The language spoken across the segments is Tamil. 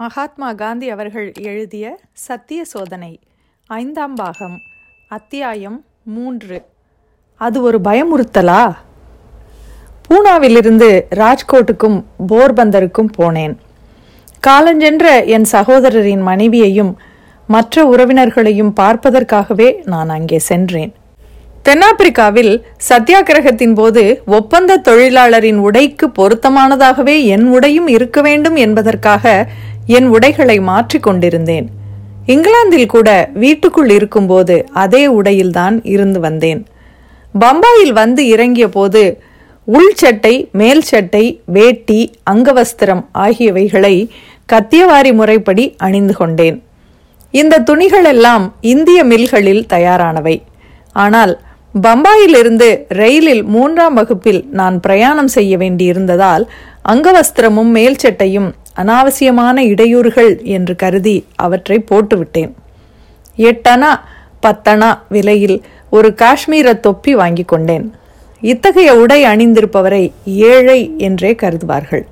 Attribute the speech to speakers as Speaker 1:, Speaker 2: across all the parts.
Speaker 1: மகாத்மா காந்தி அவர்கள் எழுதிய சத்திய சோதனை ஐந்தாம் பாகம் அத்தியாயம் மூன்று. அது ஒரு பயமுறுத்தலா? பூனாவிலிருந்து ராஜ்கோட்டுக்கும் போர்பந்தருக்கும் போனேன். காலஞ்சென்ற என் சகோதரரின் மனைவியையும் மற்ற உறவினர்களையும் பார்ப்பதற்காகவே நான் அங்கே சென்றேன். தென்னாப்பிரிக்காவில் சத்தியாகிரகத்தின் போது ஒப்பந்த தொழிலாளரின் உடைக்கு பொருத்தமானதாகவே என் உடையும் இருக்க வேண்டும் என்பதற்காக என் உடைகளை மாற்றிக் கொண்டிருந்தேன் இங்கிலாந்தில் கூட வீட்டுக்குள் இருக்கும்போது அதே உடையில்தான் இருந்து வந்தேன். பம்பாயில் வந்து இறங்கிய போது உள் சட்டை மேல் சட்டை வேட்டி அங்கவஸ்திரம் ஆகியவைகளை கத்தியவாரி முறைப்படி அணிந்து கொண்டேன். இந்த துணிகளெல்லாம் இந்திய மில்களில் தயாரானவை. ஆனால் பம்பாயிலிருந்து ரயிலில் மூன்றாம் வகுப்பில் நான் பிரயாணம் செய்ய வேண்டியிருந்ததால் அங்கவஸ்திரமும் மேல் சட்டையும் அனாவசியமான இடையூறுகள் என்று கருதி அவற்றை போட்டுவிட்டேன். எட்டனா பத்தனா விலையில் ஒரு காஷ்மீர தொப்பி வாங்கி கொண்டேன். இத்தகைய உடை அணிந்திருப்பவரை ஏழை என்றே கருதுவார்கள்.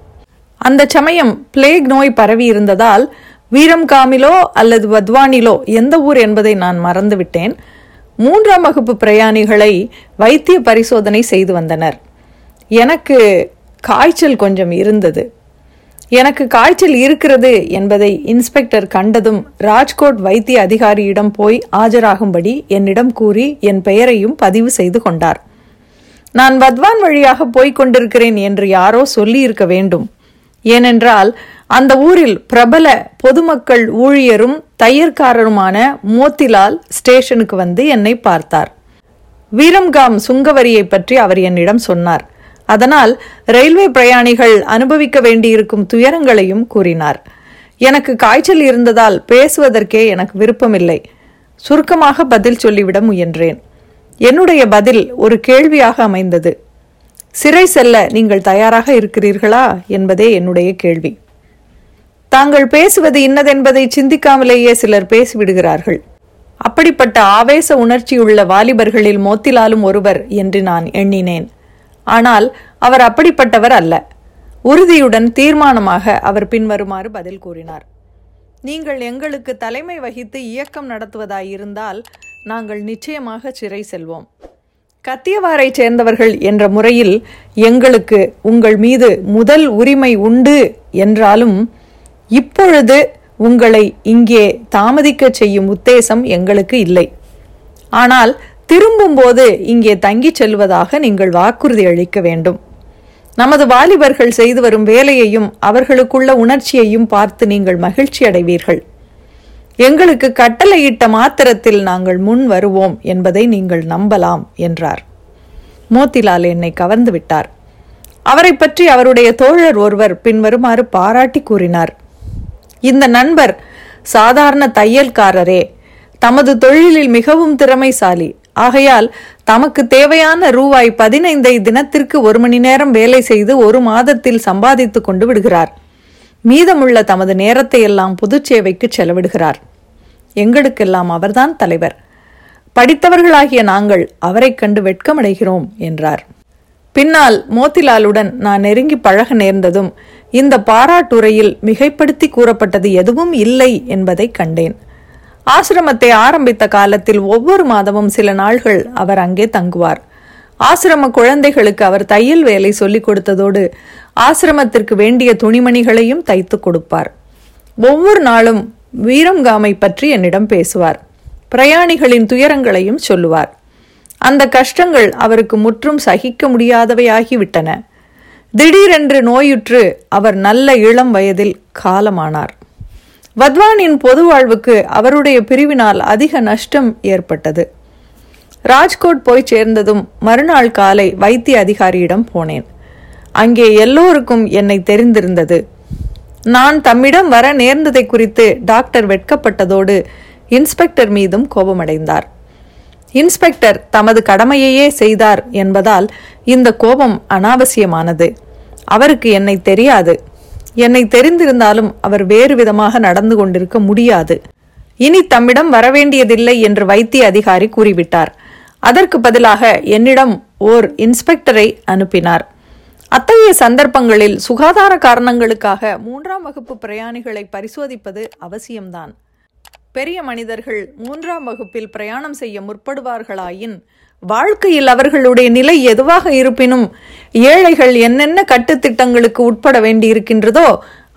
Speaker 1: அந்த சமயம் பிளேக் நோய் பரவி இருந்ததால் வீரம்காமிலோ அல்லது வத்வானிலோ எந்த ஊர் என்பதை நான் மறந்துவிட்டேன். மூன்றாம் வகுப்பு பிரயாணிகளை வைத்திய பரிசோதனை செய்து வந்தனர். எனக்கு காய்ச்சல் கொஞ்சம் இருந்தது. எனக்கு காய்ச்சல் இருக்கிறது என்பதை இன்ஸ்பெக்டர் கண்டதும் ராஜ்கோட் வைத்திய அதிகாரியிடம் போய் ஆஜராகும்படி என்னிடம் கூறி என் பெயரையும் பதிவு செய்து கொண்டார். நான் வத்வான் வழியாக போய்க் கொண்டிருக்கிறேன் என்று யாரோ சொல்லியிருக்க வேண்டும். ஏனென்றால் அந்த ஊரில் பிரபல பொதுமக்கள் ஊழியரும் தையற்காரருமான மோத்திலால் ஸ்டேஷனுக்கு வந்து என்னை பார்த்தார். வீரம்காம் சுங்கவரியை பற்றி அவர் என்னிடம் சொன்னார். அதனால் ரயில்வே பிரயாணிகள் அனுபவிக்க வேண்டியிருக்கும் துயரங்களையும் கூறினார். எனக்கு காய்ச்சல் இருந்ததால் பேசுவதற்கே எனக்கு விருப்பமில்லை. சுருக்கமாக பதில் சொல்லிவிட முயன்றேன். என்னுடைய பதில் ஒரு கேள்வியாக அமைந்தது. சிறை செல்ல நீங்கள் தயாராக இருக்கிறீர்களா? என்பதே என்னுடைய கேள்வி. தாங்கள் பேசுவது இன்னதென்பதை சிந்திக்காமலேயே சிலர் பேசிவிடுகிறார்கள். அப்படிப்பட்ட ஆவேச உணர்ச்சியுள்ள வாலிபர்களில் மோத்திலாலும் ஒருவர் என்று நான் எண்ணினேன். ஆனால் அவர் அப்படிப்பட்டவர் அல்ல. உறுதியுடன் தீர்மானமாக அவர் பின்வருமாறு பதில் கூறினார். நீங்கள் எங்களுக்கு தலைமை வகித்து இயக்கம் நடத்துவதாயிருந்தால் நாங்கள் நிச்சயமாக சிறை செல்வோம். கத்தியவாரை சேர்ந்தவர்கள் என்ற முறையில் எங்களுக்கு உங்கள் மீது முதல் உரிமை உண்டு என்றாலும் இப்பொழுது உங்களை இங்கே தாமதிக்க செய்யும் உத்தேசம் எங்களுக்கு இல்லை. ஆனால் திரும்பும்போது இங்கே தங்கிச் செல்வதாக நீங்கள் வாக்குறுதி அளிக்க வேண்டும். நமது வாலிபர்கள் செய்து வரும் வேலையையும் அவர்களுக்குள்ள உணர்ச்சியையும் பார்த்து நீங்கள் மகிழ்ச்சி அடைவீர்கள். எங்களுக்கு கட்டளையிட்ட மாத்திரத்தில் நாங்கள் முன் வருவோம் என்பதை நீங்கள் நம்பலாம் என்றார். மோத்திலால் என்னை கவர்ந்து விட்டார். அவரை பற்றி அவருடைய தோழர் ஒருவர் பின்வருமாறு பாராட்டி கூறினார். இந்த நண்பர் சாதாரண தையல்காரரே தமது தொழிலில் மிகவும் திறமைசாலி ஆகையால் தமக்கு தேவையான ரூபாய் பதினைந்தை தினத்திற்கு ஒரு மணி நேரம் வேலை செய்து ஒரு மாதத்தில் சம்பாதித்து கொண்டு விடுகிறார். மீதமுள்ள தமது நேரத்தை எல்லாம் பொதுச்சேவைக்கு செலவிடுகிறார். எங்களுக்கெல்லாம் அவர்தான் தலைவர். படித்தவர்களாகிய நாங்கள் அவரைக் கண்டு வெட்கமடைகிறோம் என்றார். பின்னால் மோத்திலாலுடன் நான் நெருங்கி பழக நேர்ந்ததும் இந்த பாராட்டுரையில் மிகைப்படுத்தி கூறப்பட்டது எதுவும் இல்லை என்பதை கண்டேன். ஆசிரமத்தை ஆரம்பித்த காலத்தில் ஒவ்வொரு மாதமும் சில நாள்கள் அவர் அங்கே தங்குவார். ஆசிரம குழந்தைகளுக்கு அவர் தையல் வேலை சொல்லிக் கொடுத்ததோடு ஆசிரமத்திற்கு வேண்டிய துணிமணிகளையும் தைத்து கொடுப்பார். ஒவ்வொரு நாளும் வீரங்காமை பற்றி என்னிடம் பேசுவார். பிரயாணிகளின் துயரங்களையும் சொல்லுவார். அந்த கஷ்டங்கள் அவருக்கு முற்றும் சகிக்க முடியாதவையாகிவிட்டன. திடீரென்று நோயுற்று அவர் நல்ல இளம் வயதில் காலமானார். வத்வானின் பொது வாழ்வுக்கு அவருடைய பிரிவினால் அதிக நஷ்டம் ஏற்பட்டது. ராஜ்கோட் போய் சேர்ந்ததும் மறுநாள் காலை வைத்திய அதிகாரியிடம் போனேன். அங்கே எல்லோருக்கும் என்னை தெரிந்திருந்தது. நான் தம்மிடம் வர நேர்ந்ததை குறித்து டாக்டர் வெட்கப்பட்டதோடு இன்ஸ்பெக்டர் மீதும் கோபமடைந்தார். இன்ஸ்பெக்டர் தமது கடமையையே செய்தார் என்பதால் இந்த கோபம் அனாவசியமானது. அவருக்கு என்னை தெரியாது. என்னை தெரிந்திருந்தாலும் அவர் வேறு விதமாக நடந்து கொண்டிருக்க முடியாது. இனி தம்மிடம் வரவேண்டியதில்லை என்று வைத்திய அதிகாரி கூறிவிட்டார். அதற்கு பதிலாக என்னிடம் ஓர் இன்ஸ்பெக்டரை அனுப்பினார். அத்தகைய சந்தர்ப்பங்களில் சுகாதார காரணங்களுக்காக மூன்றாம் வகுப்பு பிரயாணிகளை பரிசோதிப்பது அவசியம்தான். பெரிய மனிதர்கள் மூன்றாம் வகுப்பில் பிரயாணம் செய்ய முற்படுவார்களாயின் வாழ்க்கையில் அவர்களுடைய நிலை எதுவாக இருப்பினும் ஏழைகள் என்னென்ன கட்டுத்திட்டங்களுக்கு உட்பட வேண்டியிருக்கின்றதோ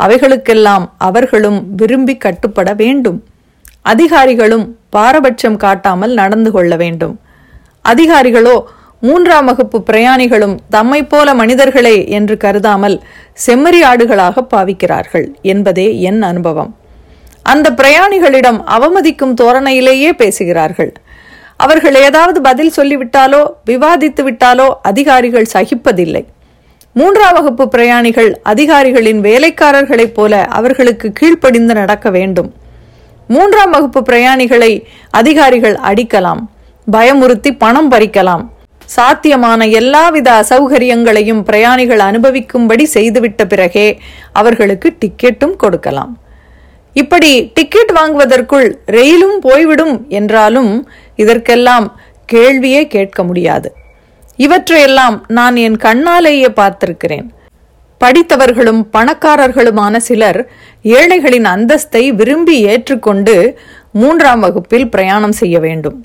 Speaker 1: அவைகளுக்கெல்லாம் அவர்களும் விரும்பி கட்டுப்பட வேண்டும். அதிகாரிகளும் பாரபட்சம் காட்டாமல் நடந்து கொள்ள வேண்டும். அதிகாரிகளோ மூன்றாம் வகுப்பு பிரயாணிகளும் தம்மை போல மனிதர்களே என்று கருதாமல் செம்மறி ஆடுகளாக பாவிக்கிறார்கள் என்பதே என் அனுபவம். அந்த பிரயாணிகளிடம் அவமதிக்கும் தோரணையிலேயே பேசுகிறார்கள். அவர்கள் ஏதாவது பதில் சொல்லிவிட்டாலோ விவாதித்து விட்டாலோ அதிகாரிகள் சகிப்பதில்லை. மூன்றாம் வகுப்பு பிரயாணிகள் அதிகாரிகளின் வேலைக்காரர்களைப் போல அவர்களுக்கு கீழ்ப்படிந்து நடக்க வேண்டும். மூன்றாம் வகுப்பு பிரயாணிகளை அதிகாரிகள் அடிக்கலாம் பயமுறுத்தி பணம் பறிக்கலாம். சாத்தியமான எல்லாவித அசௌகரியங்களையும் பிரயாணிகள் அனுபவிக்கும்படி செய்துவிட்ட பிறகே அவர்களுக்கு டிக்கெட்டும் கொடுக்கலாம். இப்படி டிக்கெட் வாங்குவதற்குள் ரெயிலும் போய்விடும் என்றாலும் இதற்கெல்லாம் கேள்வியே கேட்க முடியாது. இவற்றையெல்லாம் நான் என் கண்ணாலேயே பார்த்திருக்கிறேன். படித்தவர்களும் பணக்காரர்களுமான சிலர் ஏழைகளின் அந்தஸ்தை விரும்பி ஏற்றுக்கொண்டு மூன்றாம் வகுப்பில் பிரயாணம் செய்ய வேண்டும்.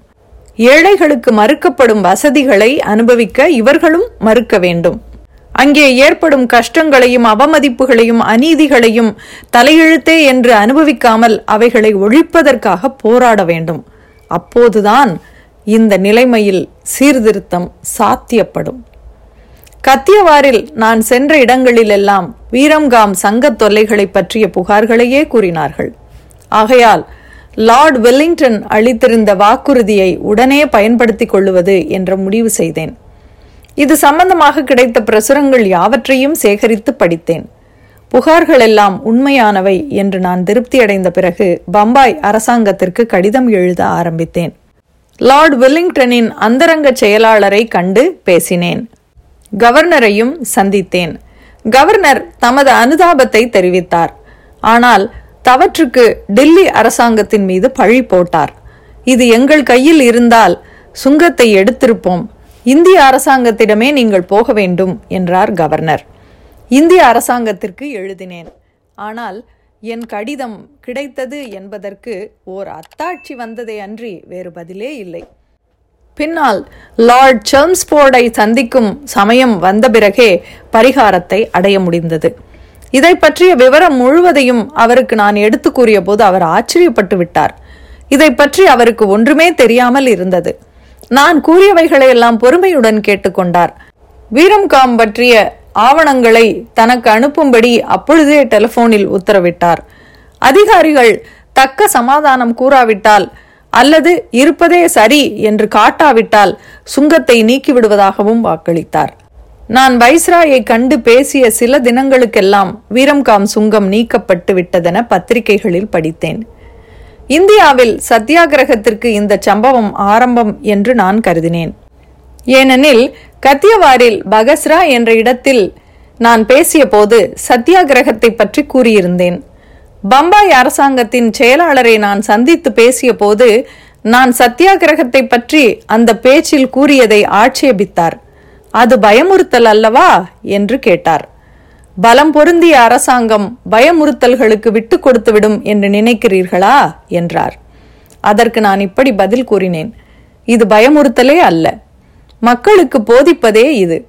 Speaker 1: ஏழைகளுக்கு மறுக்கப்படும் வசதிகளை அனுபவிக்க இவர்களும் மறுக்க வேண்டும். அங்கே ஏற்படும் கஷ்டங்களையும் அவமதிப்புகளையும் அநீதிகளையும் தலையெழுத்தே என்று அனுபவிக்காமல் அவைகளை ஒழிப்பதற்காக போராட வேண்டும். அப்போதுதான் இந்த நிலைமையில் சீர்திருத்தம் சாத்தியப்படும். கத்தியவாரில் நான் சென்ற இடங்களிலெல்லாம் வீரம்காம் சங்க தொல்லைகளை பற்றிய புகார்களையே கூறினார்கள். ஆகையால் லார்ட் வெல்லிங்டன் அளித்திருந்த வாக்குறுதியை உடனே பயன்படுத்திக் கொள்ளுவது என்ற முடிவு செய்தேன். இது சம்பந்தமாக கிடைத்த பிரசுரங்கள் யாவற்றையும் சேகரித்து படித்தேன். புகார்கள் எல்லாம் உண்மையானவை என்று நான் திருப்தி அடைந்த பிறகு பம்பாய் அரசாங்கத்திற்கு கடிதம் எழுத ஆரம்பித்தேன். லார்ட் வெல்லிங்டனின் அந்தரங்க செயலாளரை கண்டு பேசினேன். கவர்னரையும் சந்தித்தேன். கவர்னர் தமது அனுதாபத்தை தெரிவித்தார். ஆனால் தவற்றுக்கு டெல்லி அரசாங்கத்தின் மீது பழி போட்டார். இது எங்கள் கையில் இருந்தால் சுங்கத்தை எடுத்திருப்போம். இந்திய அரசாங்கத்திடமே நீங்கள் போக வேண்டும் என்றார் கவர்னர். இந்திய அரசாங்கத்திற்கு எழுதினேன். ஆனால் என் கடிதம் கிடைத்தது என்பதற்கு ஓர் அத்தாட்சி வந்ததே அன்றி வேறு பதிலே இல்லை. பின்னால் லார்ட் செர்ம்ஸ்போர்டை சந்திக்கும் சமயம் வந்த பிறகே பரிகாரத்தை அடைய முடிந்தது. இதை பற்றிய விவரம் முழுவதையும் அவருக்கு நான் எடுத்து கூறிய போது அவர் ஆச்சரியப்பட்டு விட்டார். இதை பற்றி அவருக்கு ஒன்றுமே தெரியாமல் இருந்தது. நான் கூறியவைகளை எல்லாம் பொறுமையுடன் கேட்டுக்கொண்டார். வீரம்காம் பற்றிய ஆவணங்களை தனக்கு அனுப்பும்படி அப்பொழுதே டெலிபோனில் உத்தரவிட்டார். அதிகாரிகள் தக்க சமாதானம் கூறாவிட்டால் அல்லது இருப்பதே சரி என்று காட்டாவிட்டால் சுங்கத்தை நீக்கிவிடுவதாகவும் வாக்களித்தார். நான் வைஸ்ராயை கண்டு பேசிய சில தினங்களுக்கெல்லாம் வீரம்காம் சுங்கம் நீக்கப்பட்டு விட்டதென பத்திரிகைகளில் படித்தேன். இந்தியாவில் சத்தியாகிரகத்திற்கு இந்த சம்பவம் ஆரம்பம் என்று நான் கருதினேன். ஏனெனில் கத்தியவாரில் பகஸ்ரா என்ற இடத்தில் நான் பேசிய போது சத்தியாகிரகத்தை பற்றி கூறியிருந்தேன். பம்பாய் அரசாங்கத்தின் செயலாளரை நான் சந்தித்து பேசிய போது நான் சத்தியாகிரகத்தை பற்றி அந்த பேச்சில் கூறியதை ஆட்சேபித்தார். அது பயமுறுத்தல் அல்லவா? என்று கேட்டார். பலம் பொருந்திய அரசாங்கம் பயமுறுத்தல்களுக்கு விட்டு கொடுத்துவிடும் என்று நினைக்கிறீர்களா? என்றார். அதற்கு நான் இப்படி பதில் கூறினேன். இது பயமுறுத்தலே அல்ல. மக்களுக்கு போதிப்பதே இது.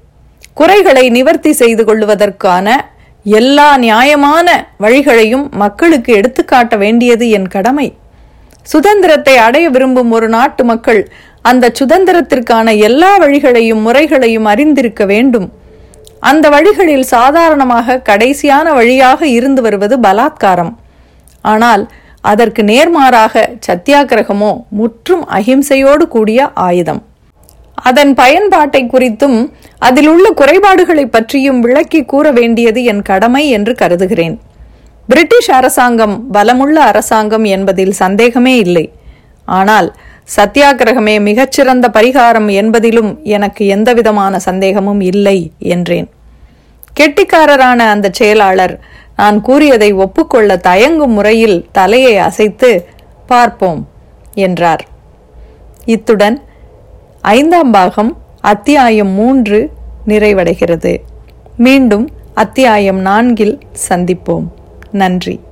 Speaker 1: குறைகளை நிவர்த்தி செய்து கொள்வதற்கான எல்லா நியாயமான வழிகளையும் மக்களுக்கு எடுத்துக்காட்ட வேண்டியது என் கடமை. சுதந்திரத்தை அடைய விரும்பும் ஒரு நாட்டு மக்கள் அந்த சுதந்திரத்திற்கான எல்லா வழிகளையும் முறைகளையும் அறிந்திருக்க வேண்டும். அந்த வழிகளில் சாதாரணமாக கடைசியான வழியாக இருந்து வருவது பலாத்காரம். ஆனால் அதற்கு நேர்மாறாக சத்தியாகிரகமோ முற்றும் அகிம்சையோடு கூடிய ஆயுதம். அதன் பயன்பாட்டை குறித்தும் அதில் உள்ள குறைபாடுகளை பற்றியும் விளக்கி கூற வேண்டியது என் கடமை என்று கருதுகிறேன். பிரிட்டிஷ் அரசாங்கம் பலமுள்ள அரசாங்கம் என்பதில் சந்தேகமே இல்லை. ஆனால் சத்தியாகிரகமே மிகச்சிறந்த பரிகாரம் என்பதிலும் எனக்கு எந்தவிதமான சந்தேகமும் இல்லை என்றேன். கெட்டிக்காரரான அந்த செயலாளர் நான் கூறியதை ஒப்புக்கொள்ள தயங்கும் முறையில் தலையை அசைத்து பார்ப்போம் என்றார். இத்துடன் ஐந்தாம் பாகம் அத்தியாயம் மூன்று நிறைவடைகிறது. மீண்டும் அத்தியாயம் நான்கில் சந்திப்போம். நன்றி.